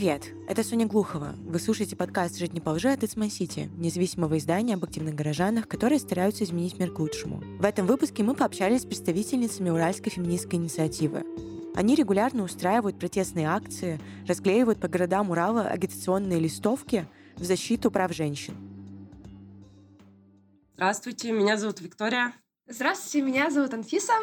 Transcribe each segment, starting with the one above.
Привет! Это Соня Глухова. Вы слушаете подкаст «Жить не по лжи» от It's City, независимого издания об активных горожанах, которые стараются изменить мир к лучшему. В этом выпуске мы пообщались с представительницами Уральской феминистской инициативы. Они регулярно устраивают протестные акции, расклеивают по городам Урала агитационные листовки в защиту прав женщин. Здравствуйте, меня зовут Виктория. Здравствуйте, меня зовут Анфиса.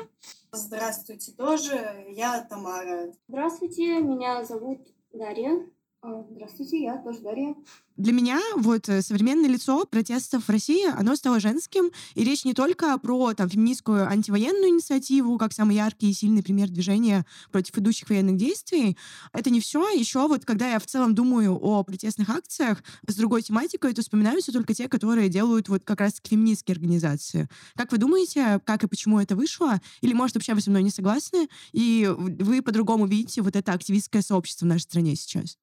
Здравствуйте тоже, я Тамара. Здравствуйте, меня зовут Дарья. А, здравствуйте, я тоже Дарья. Для меня вот э, современное лицо протестов в России, оно стало женским, и речь не только про там, феминистскую антивоенную инициативу, как самый яркий и сильный пример движения против идущих военных действий. Это не все. Еще вот, когда я в целом думаю о протестных акциях с другой тематикой, то вспоминаются только те, которые делают вот как раз феминистские организации. Как вы думаете, как и почему это вышло? Или, может, вообще вы со мной не согласны, и вы по-другому видите вот это активистское сообщество в нашей стране сейчас?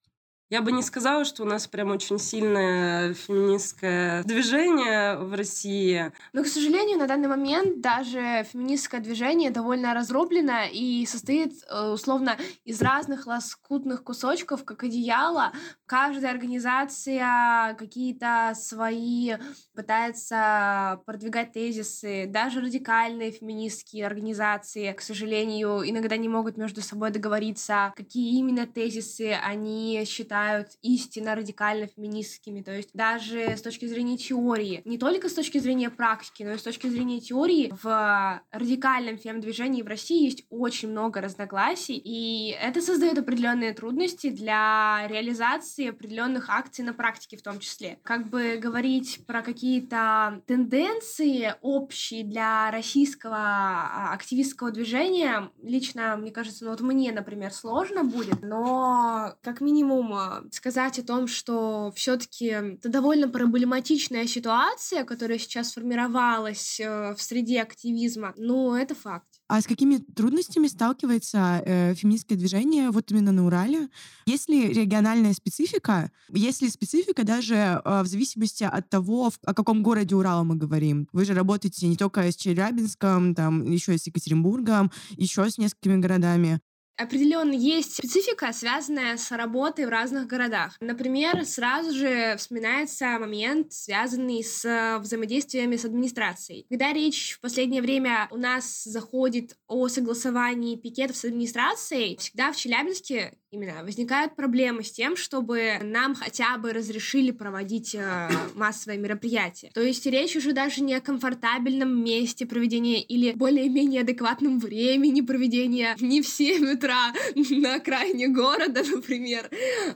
Я бы не сказала, что у нас прям очень сильное феминистское движение в России. Но, к сожалению, на данный момент даже феминистское движение довольно разрублено и состоит э, условно из разных лоскутных кусочков, как одеяло. Каждая организация какие-то свои пытается продвигать тезисы. Даже радикальные феминистские организации, к сожалению, иногда не могут между собой договориться, какие именно тезисы они считают считают истинно радикально феминистскими. То есть даже с точки зрения теории, не только с точки зрения практики, но и с точки зрения теории, в радикальном фем-движении в России есть очень много разногласий, и это создает определенные трудности для реализации определенных акций на практике в том числе. Как бы говорить про какие-то тенденции общие для российского а, активистского движения, лично, мне кажется, ну вот мне, например, сложно будет, но как минимум сказать о том, что все-таки это довольно проблематичная ситуация, которая сейчас сформировалась э, в среде активизма, ну, это факт. А с какими трудностями сталкивается э, феминистское движение вот именно на Урале? Есть ли региональная специфика? Есть ли специфика даже э, в зависимости от того, в, о каком городе Урала мы говорим? Вы же работаете не только с Челябинском, там еще и с Екатеринбургом, еще с несколькими городами. Определенно есть специфика, связанная с работой в разных городах. Например, сразу же вспоминается момент, связанный с взаимодействиями с администрацией. Когда речь в последнее время у нас заходит о согласовании пикетов с администрацией, всегда в Челябинске именно возникают проблемы с тем, чтобы нам хотя бы разрешили проводить э, массовые мероприятия. То есть речь уже даже не о комфортабельном месте проведения или более-менее адекватном времени проведения не в 7 утра на окраине города, например.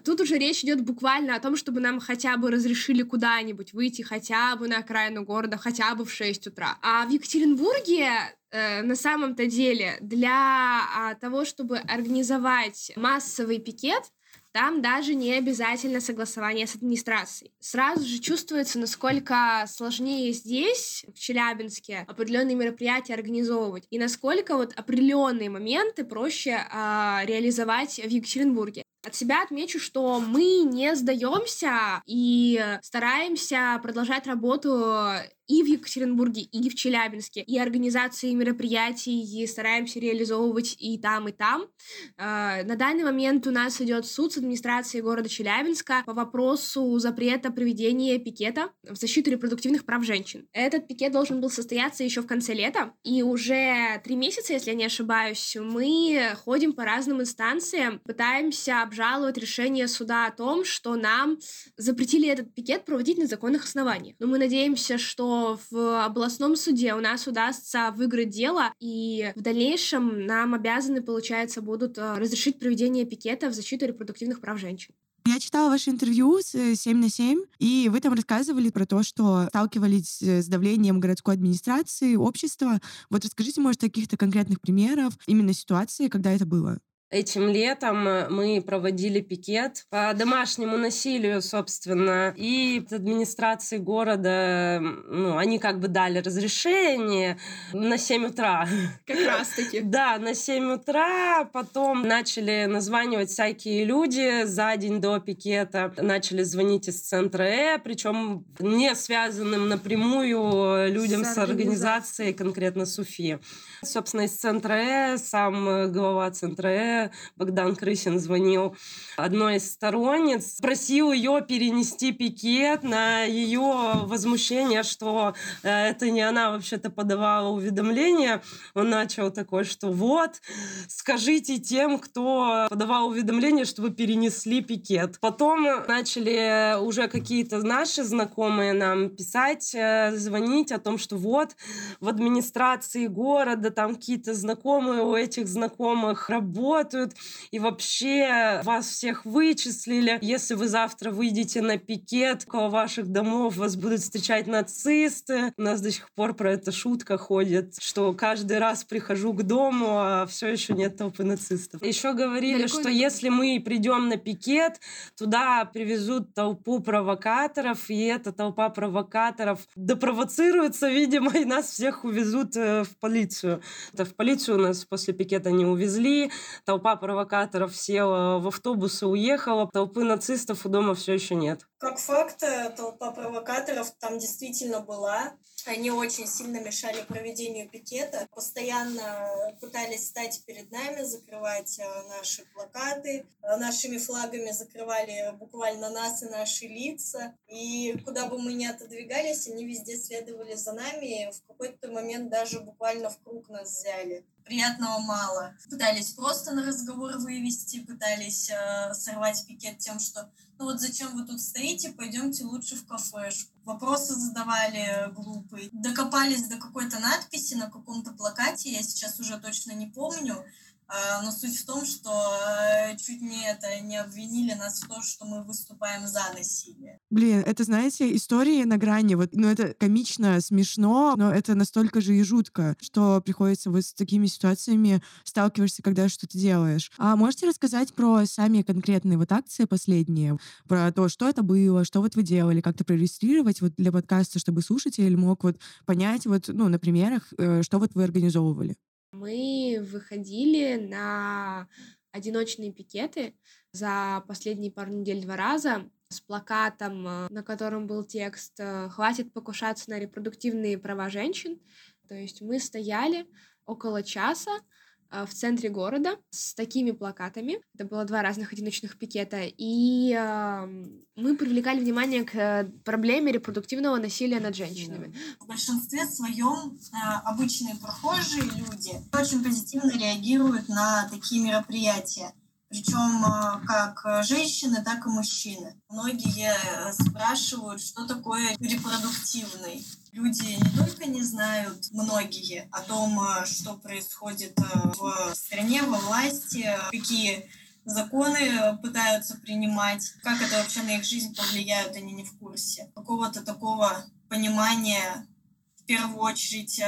Тут уже речь идет буквально о том, чтобы нам хотя бы разрешили куда-нибудь выйти хотя бы на окраину города, хотя бы в 6 утра. А в Екатеринбурге на самом-то деле для а, того, чтобы организовать массовый пикет, там даже не обязательно согласование с администрацией. Сразу же чувствуется, насколько сложнее здесь, в Челябинске, определенные мероприятия организовывать, и насколько вот определенные моменты проще э, реализовать в Екатеринбурге. От себя отмечу, что мы не сдаемся и стараемся продолжать работу и в Екатеринбурге, и в Челябинске, и организации мероприятий и стараемся реализовывать и там, и там. А, на данный момент у нас идет суд с администрацией города Челябинска по вопросу запрета проведения пикета в защиту репродуктивных прав женщин. Этот пикет должен был состояться еще в конце лета, и уже три месяца, если я не ошибаюсь, мы ходим по разным инстанциям, пытаемся обжаловать решение суда о том, что нам запретили этот пикет проводить на законных основаниях. Но мы надеемся, что в областном суде у нас удастся выиграть дело, и в дальнейшем нам обязаны, получается, будут э, разрешить проведение пикета в защиту репродуктивных прав женщин. Я читала ваше интервью с 7 э, на 7, и вы там рассказывали про то, что сталкивались с давлением городской администрации, общества. Вот расскажите, может, каких-то конкретных примеров именно ситуации, когда это было? Этим летом э, мы проводили пикет по домашнему насилию, собственно, и администрации города, ну, они как бы дали разрешение на 7 утра. Как раз-таки. Да, на 7 утра, потом начали названивать всякие люди за день до пикета, начали звонить из центра Э, причем не связанным напрямую людям с, с организацией, конкретно Суфи. Собственно, из центра Э, сам глава центра Э Москве, Богдан Крысин звонил одной из сторонниц, просил ее перенести пикет на ее возмущение, что э, это не она вообще-то подавала уведомление. Он начал такой, что вот, скажите тем, кто подавал уведомление, чтобы перенесли пикет. Потом начали уже какие-то наши знакомые нам писать, э, звонить о том, что вот в администрации города там какие-то знакомые у этих знакомых работают, и вообще вас всех вычислили. Если вы завтра выйдете на пикет, около ваших домов вас будут встречать нацисты. У нас до сих пор про это шутка ходит, что каждый раз прихожу к дому, а все еще нет толпы нацистов. Еще говорили, Далеко что если мы придем на пикет, туда привезут толпу провокаторов, и эта толпа провокаторов допровоцируется, видимо, и нас всех увезут э, в полицию. Это в полицию нас после пикета не увезли, толпа провокаторов села в автобус и уехала, толпы нацистов у дома все еще нет. Как факт, э, толпа провокаторов там действительно была. Они очень сильно мешали проведению пикета, постоянно пытались стать перед нами, закрывать э, наши плакаты, э, нашими флагами закрывали буквально нас и наши лица. И куда бы мы ни отодвигались, они везде следовали за нами, в какой-то момент даже буквально в круг нас взяли приятного мало. Пытались просто на разговор вывести, пытались э, сорвать пикет тем, что ну вот зачем вы тут стоите, пойдемте лучше в кафешку. Вопросы задавали глупые. Докопались до какой-то надписи на каком-то плакате, я сейчас уже точно не помню, но суть в том, что э, чуть не это не обвинили нас в том, что мы выступаем за насилие. Блин, это, знаете, истории на грани. Вот, ну, это комично, смешно, но это настолько же и жутко, что приходится вот с такими ситуациями сталкиваешься, когда что-то делаешь. А можете рассказать про сами конкретные вот акции последние? Про то, что это было, что вот вы делали, как-то проиллюстрировать вот для подкаста, чтобы слушатель мог вот понять вот, ну, на примерах, э, что вот вы организовывали? Мы выходили на одиночные пикеты за последние пару недель два раза с плакатом, э, на котором был текст э, «Хватит покушаться на репродуктивные права женщин». То есть мы стояли около часа в центре города с такими плакатами. Это было два разных одиночных пикета. И э, мы привлекали внимание к э, проблеме репродуктивного насилия над женщинами. В большинстве своем э, обычные прохожие люди очень позитивно реагируют на такие мероприятия причем э, как женщины, так и мужчины. Многие э, спрашивают, что такое репродуктивный. Люди не только не знают, многие, о том, э, что происходит в стране, во власти, какие законы пытаются принимать, как это вообще на их жизнь повлияет, они не в курсе. Какого-то такого понимания, в первую очередь,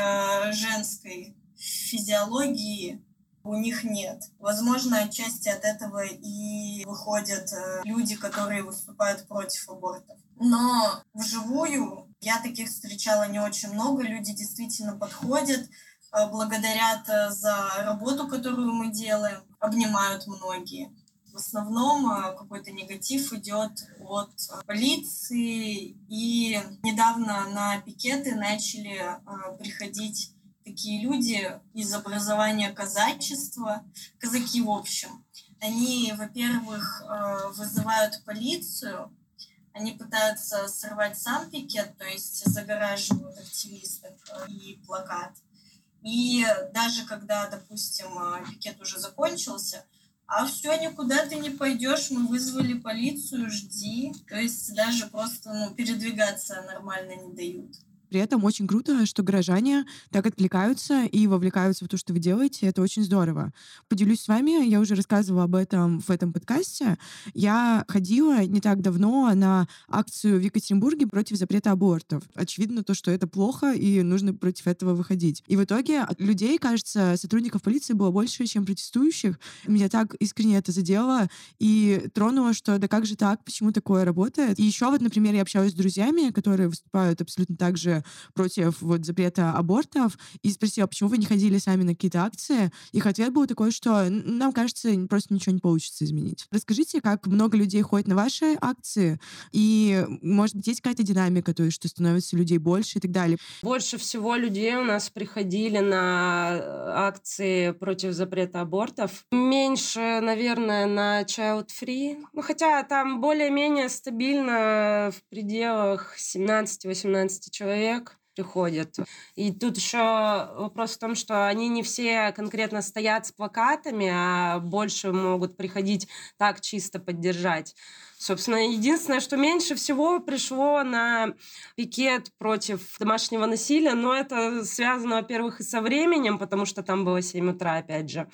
женской физиологии у них нет. Возможно, отчасти от этого и выходят э, люди, которые выступают против абортов. Но вживую я таких встречала не очень много. Люди действительно подходят, э, благодарят э, за работу, которую мы делаем, обнимают многие. В основном какой-то негатив идет от полиции, и недавно на пикеты начали приходить такие люди из образования казачества, казаки в общем, они, во-первых, э, вызывают полицию, они пытаются сорвать сам пикет, то есть загораживают активистов э, и плакат. И даже когда, допустим, э, пикет уже закончился, а все, никуда ты не пойдешь, мы вызвали полицию, жди. То есть даже просто ну, передвигаться нормально не дают. При этом очень круто, что горожане так откликаются и вовлекаются в то, что вы делаете. Это очень здорово. Поделюсь с вами, я уже рассказывала об этом в этом подкасте. Я ходила не так давно на акцию в Екатеринбурге против запрета абортов. Очевидно то, что это плохо, и нужно против этого выходить. И в итоге людей, кажется, сотрудников полиции было больше, чем протестующих. Меня так искренне это задело и тронуло, что да как же так, почему такое работает. И еще вот, например, я общалась с друзьями, которые выступают абсолютно так же тоже против вот запрета абортов, и спросила, почему вы не ходили сами на какие-то акции. Их ответ был такой, что нам кажется, просто ничего не получится изменить. Расскажите, как много людей ходит на ваши акции, и, может быть, есть какая-то динамика, то есть, что становится людей больше и так далее? Больше всего людей у нас приходили на э, акции против запрета абортов. Меньше, наверное, на Child Free. Ну, хотя там более-менее стабильно в пределах 17-18 человек приходят. И тут еще вопрос в том, что они не все конкретно стоят с плакатами, а больше могут приходить так чисто поддержать. Собственно, единственное, что меньше всего пришло на пикет против домашнего насилия, но это связано, во-первых, и со временем, потому что там было 7 утра, опять же.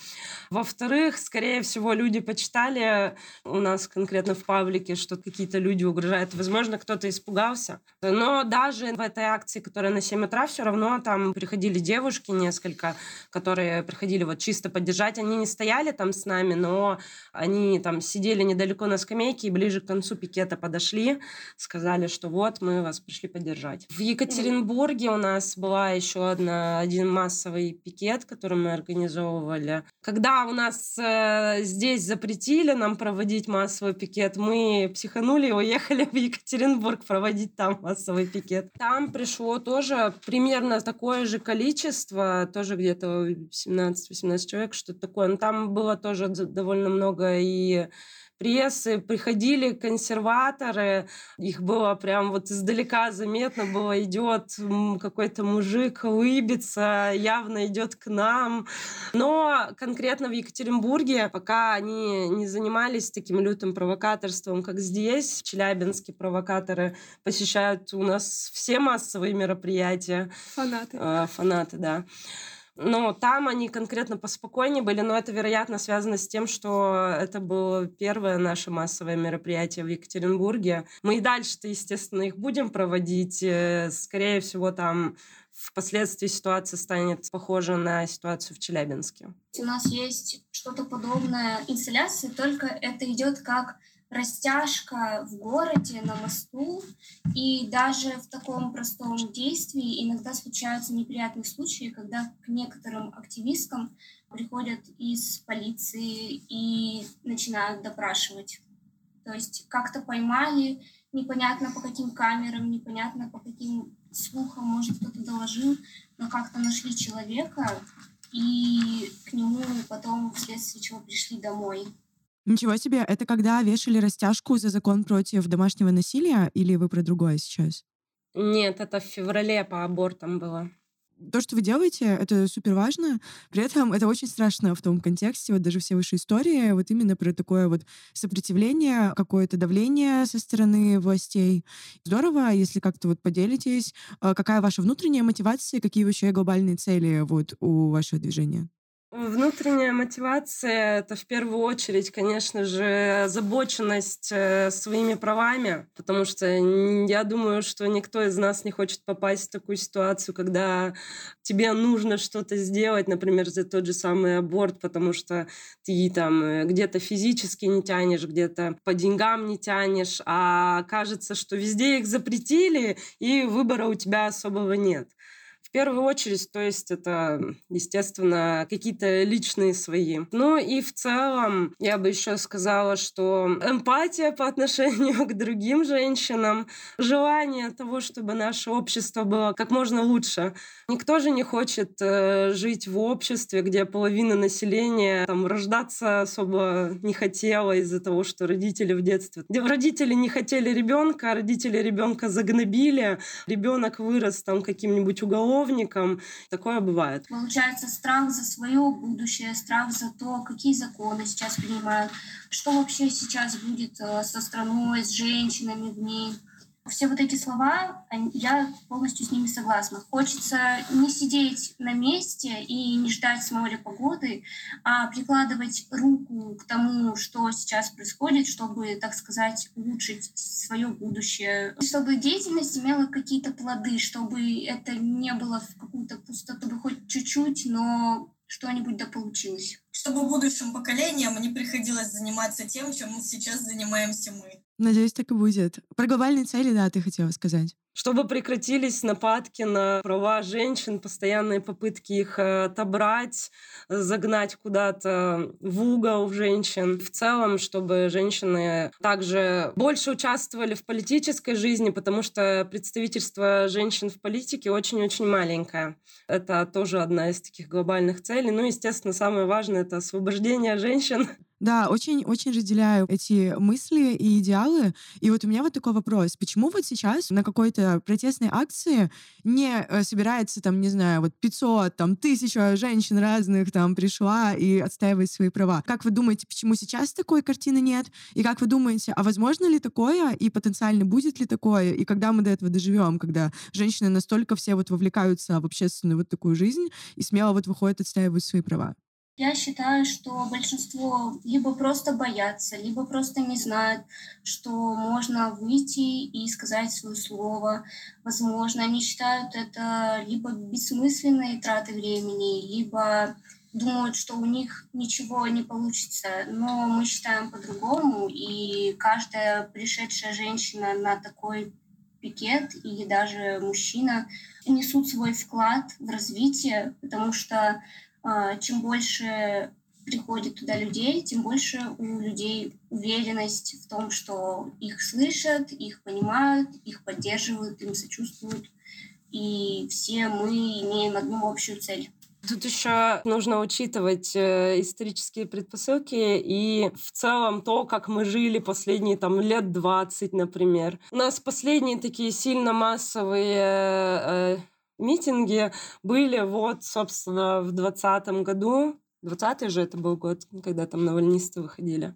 Во-вторых, скорее всего, люди почитали у нас конкретно в паблике, что какие-то люди угрожают. Возможно, кто-то испугался. Но даже в этой акции, которая на 7 утра, все равно там приходили девушки несколько, которые приходили вот чисто поддержать. Они не стояли там с нами, но они там сидели недалеко на скамейке и ближе к концу пикета подошли, сказали, что вот, мы вас пришли поддержать. В Екатеринбурге у нас была еще одна, один массовый пикет, который мы организовывали. Когда у нас э, здесь запретили нам проводить массовый пикет, мы психанули и уехали в Екатеринбург проводить там массовый пикет. Там пришло тоже примерно такое же количество, тоже где-то 17-18 человек, что-то такое. Но там было тоже довольно много и прессы, приходили консерваторы, их было прям вот издалека заметно было, идет какой-то мужик, улыбится, явно идет к нам. Но конкретно в Екатеринбурге, пока они не занимались таким лютым провокаторством, как здесь, в Челябинске провокаторы посещают у нас все массовые мероприятия. Фанаты. Э, фанаты, да. Но там они конкретно поспокойнее были, но это, вероятно, связано с тем, что это было первое наше массовое мероприятие в Екатеринбурге. Мы и дальше-то, естественно, их будем проводить. Э, скорее всего, там впоследствии ситуация станет похожа на ситуацию в Челябинске. У нас есть что-то подобное инсталляции, только это идет как растяжка в городе на мосту, и даже в таком простом действии иногда случаются неприятные случаи, когда к некоторым активисткам приходят из полиции и начинают допрашивать. То есть как-то поймали, непонятно по каким камерам, непонятно по каким слухам, может кто-то доложил, но как-то нашли человека, и к нему потом вследствие чего пришли домой. Ничего себе, это когда вешали растяжку за закон против домашнего насилия, или вы про другое сейчас? Нет, это в феврале по абортам было то, что вы делаете, это супер важно. При этом это очень страшно в том контексте, вот даже все ваши истории, вот именно про такое вот сопротивление, какое-то давление со стороны властей. Здорово, если как-то вот поделитесь, а, какая ваша внутренняя мотивация, какие вообще глобальные цели вот у вашего движения? Внутренняя мотивация — это в первую очередь, конечно же, озабоченность э, своими правами, потому что я думаю, что никто из нас не хочет попасть в такую ситуацию, когда тебе нужно что-то сделать, например, за тот же самый аборт, потому что ты там э, где-то физически не тянешь, где-то по деньгам не тянешь, а кажется, что везде их запретили, и выбора у тебя особого нет первую очередь, то есть это, естественно, какие-то личные свои. Ну и в целом я бы еще сказала, что эмпатия по отношению к другим женщинам, желание того, чтобы наше общество было как можно лучше. Никто же не хочет э, жить в обществе, где половина населения там рождаться особо не хотела из-за того, что родители в детстве. Родители не хотели ребенка, а родители ребенка загнобили, ребенок вырос там каким-нибудь уголовным чиновникам. Такое бывает. Получается страх за свое будущее, страх за то, какие законы сейчас принимают, что вообще сейчас будет э, со страной, с женщинами в ней. Все вот эти слова, я полностью с ними согласна. Хочется не сидеть на месте и не ждать самой погоды, а прикладывать руку к тому, что сейчас происходит, чтобы, так сказать, улучшить свое будущее. Чтобы деятельность имела какие-то плоды, чтобы это не было в какую-то пустоту, хоть чуть-чуть, но что-нибудь да получилось. Чтобы будущим поколениям не приходилось заниматься тем, чем сейчас занимаемся мы. Надеюсь, так и будет. Про глобальные цели, да, ты хотела сказать. Чтобы прекратились нападки на права женщин, постоянные попытки их э, отобрать, загнать куда-то в угол женщин. В целом, чтобы женщины также больше участвовали в политической жизни, потому что представительство женщин в политике очень-очень маленькое. Это тоже одна из таких глобальных целей. Ну, естественно, самое важное — это освобождение женщин да, очень-очень разделяю эти мысли и идеалы. И вот у меня вот такой вопрос. Почему вот сейчас на какой-то протестной акции не э, собирается там, не знаю, вот 500, там, тысяча женщин разных там пришла и отстаивает свои права? Как вы думаете, почему сейчас такой картины нет? И как вы думаете, а возможно ли такое и потенциально будет ли такое? И когда мы до этого доживем, когда женщины настолько все вот вовлекаются в общественную вот такую жизнь и смело вот выходят отстаивать свои права? Я считаю, что большинство либо просто боятся, либо просто не знают, что можно выйти и сказать свое слово. Возможно, они считают это либо бессмысленной тратой времени, либо думают, что у них ничего не получится. Но мы считаем по-другому, и каждая пришедшая женщина на такой пикет или даже мужчина несут свой вклад в развитие, потому что чем больше приходит туда людей, тем больше у людей уверенность в том, что их слышат, их понимают, их поддерживают, им сочувствуют. И все мы имеем одну общую цель. Тут еще нужно учитывать э, исторические предпосылки и в целом то, как мы жили последние там лет 20, например. У нас последние такие сильно массовые э, митинги были вот, собственно, в 2020 году. 20 же это был год, когда там навальнисты выходили.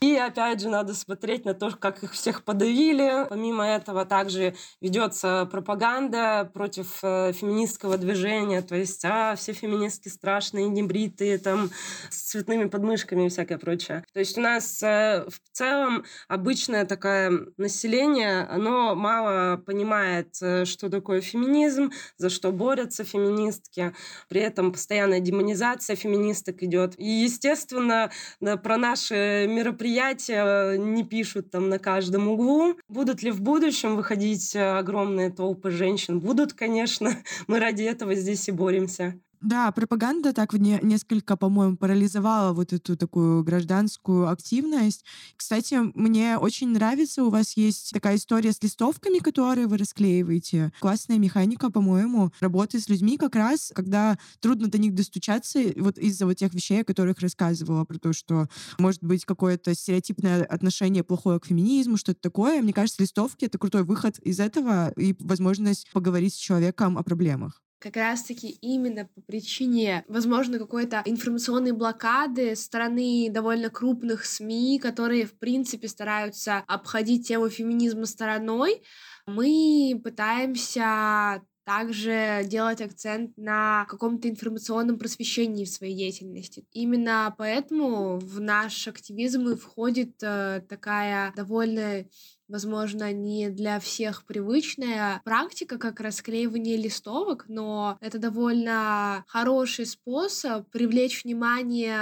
И опять же надо смотреть на то, как их всех подавили. Помимо этого также ведется пропаганда против э, феминистского движения, то есть а, все феминистки страшные, небритые, там, с цветными подмышками и всякое прочее. То есть у нас э, в целом обычное такое население, оно мало понимает, э, что такое феминизм, за что борются феминистки. При этом постоянная демонизация феминисток так идет. И, естественно, про наши мероприятия не пишут там на каждом углу. Будут ли в будущем выходить э, огромные толпы женщин? Будут, конечно. Мы ради этого здесь и боремся. Да, пропаганда так не, несколько, по-моему, парализовала вот эту такую гражданскую активность. Кстати, мне очень нравится, у вас есть такая история с листовками, которые вы расклеиваете. Классная механика, по-моему, работы с людьми как раз, когда трудно до них достучаться, вот из-за вот тех вещей, о которых рассказывала, про то, что может быть какое-то стереотипное отношение плохое к феминизму, что-то такое. Мне кажется, листовки — это крутой выход из этого и возможность поговорить с человеком о проблемах как раз-таки именно по причине, возможно, какой-то информационной блокады стороны довольно крупных СМИ, которые, в принципе, стараются обходить тему феминизма стороной, мы пытаемся также делать акцент на каком-то информационном просвещении в своей деятельности. Именно поэтому в наш активизм и входит э, такая довольно возможно, не для всех привычная практика, как расклеивание листовок, но это довольно хороший способ привлечь внимание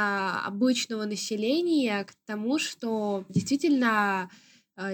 обычного населения к тому, что действительно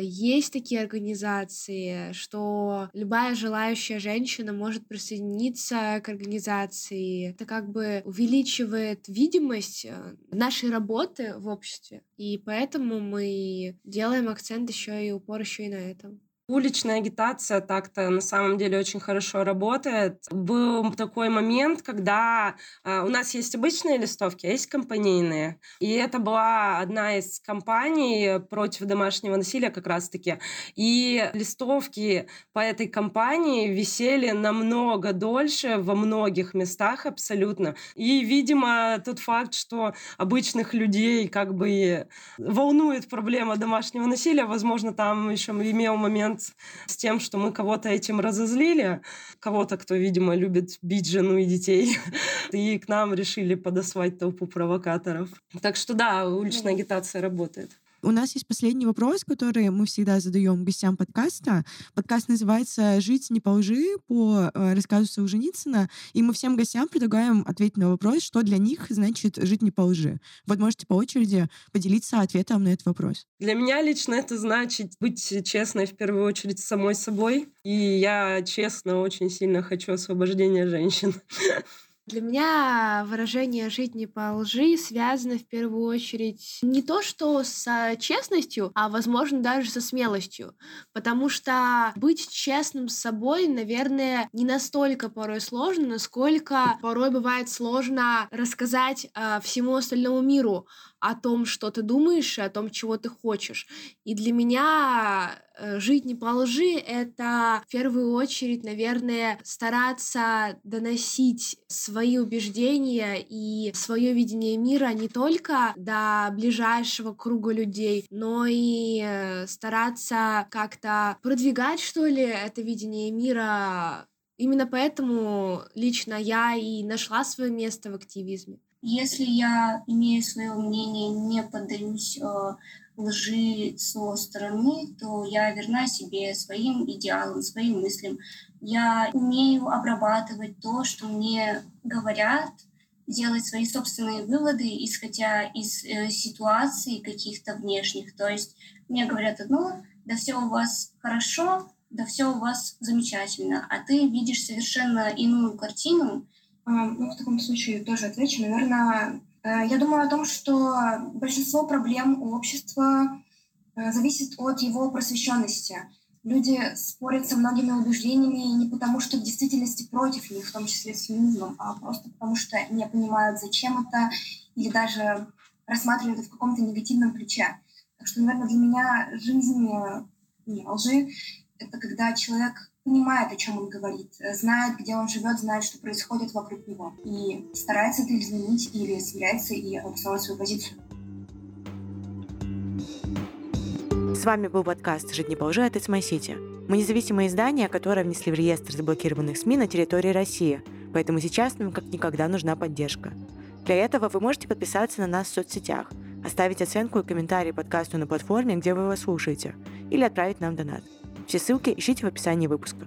есть такие организации, что любая желающая женщина может присоединиться к организации. Это как бы увеличивает видимость э, нашей работы в обществе. И поэтому мы делаем акцент еще и упор еще и на этом. Уличная агитация так-то на самом деле очень хорошо работает. Был такой момент, когда э, у нас есть обычные листовки, а есть компанейные. И это была одна из компаний против домашнего насилия как раз-таки. И листовки по этой компании висели намного дольше во многих местах абсолютно. И, видимо, тот факт, что обычных людей как бы волнует проблема домашнего насилия, возможно, там еще имел момент момент с тем, что мы кого-то этим разозлили, кого-то, кто, видимо, любит бить жену и детей, и к нам решили подосвать толпу провокаторов. Так что да, уличная агитация работает. У нас есть последний вопрос, который мы всегда задаем гостям подкаста. Подкаст называется «Жить не по лжи» по э, рассказу Солженицына. И мы всем гостям предлагаем ответить на вопрос, что для них значит «жить не по лжи». Вот можете по очереди поделиться ответом на этот вопрос. Для меня лично это значит быть честной в первую очередь самой собой. И я честно очень сильно хочу освобождения женщин. Для меня выражение «жить не по лжи» связано в первую очередь не то, что с честностью, а, возможно, даже со смелостью. Потому что быть честным с собой, наверное, не настолько порой сложно, насколько порой бывает сложно рассказать э, всему остальному миру о том, что ты думаешь, и о том, чего ты хочешь. И для меня жить не по лжи — это в первую очередь, наверное, стараться доносить свои убеждения и свое видение мира не только до ближайшего круга людей, но и э, стараться как-то продвигать, что ли, это видение мира Именно поэтому лично я и нашла свое место в активизме. Если я имею свое мнение, не поддаюсь э, лжи со стороны, то я верна себе, своим идеалам, своим мыслям. Я умею обрабатывать то, что мне говорят, делать свои собственные выводы, исходя из э, ситуаций каких-то внешних. То есть мне говорят одно, да все у вас хорошо, да все у вас замечательно, а ты видишь совершенно иную картину, а, ну, в таком случае тоже отвечу. Наверное, э, я думаю о том, что большинство проблем у общества э, зависит от его просвещенности. Люди спорят со многими убеждениями не потому, что в действительности против них, в том числе с феминизмом, а просто потому, что не понимают, зачем это, или даже рассматривают это в каком-то негативном ключе. Так что, наверное, для меня жизнь э, не лжи — это когда человек понимает, о чем он говорит, э, знает, где он живет, знает, что происходит вокруг него. И старается это изменить или смиряется и обосновать свою позицию. С вами был подкаст «Жить не по лжи» от City. Мы независимое издание, которое внесли в реестр заблокированных СМИ на территории России, поэтому сейчас нам как никогда нужна поддержка. Для этого вы можете подписаться на нас в соцсетях, оставить оценку и комментарий подкасту на платформе, где вы его слушаете, или отправить нам донат. Все ссылки ищите в описании выпуска.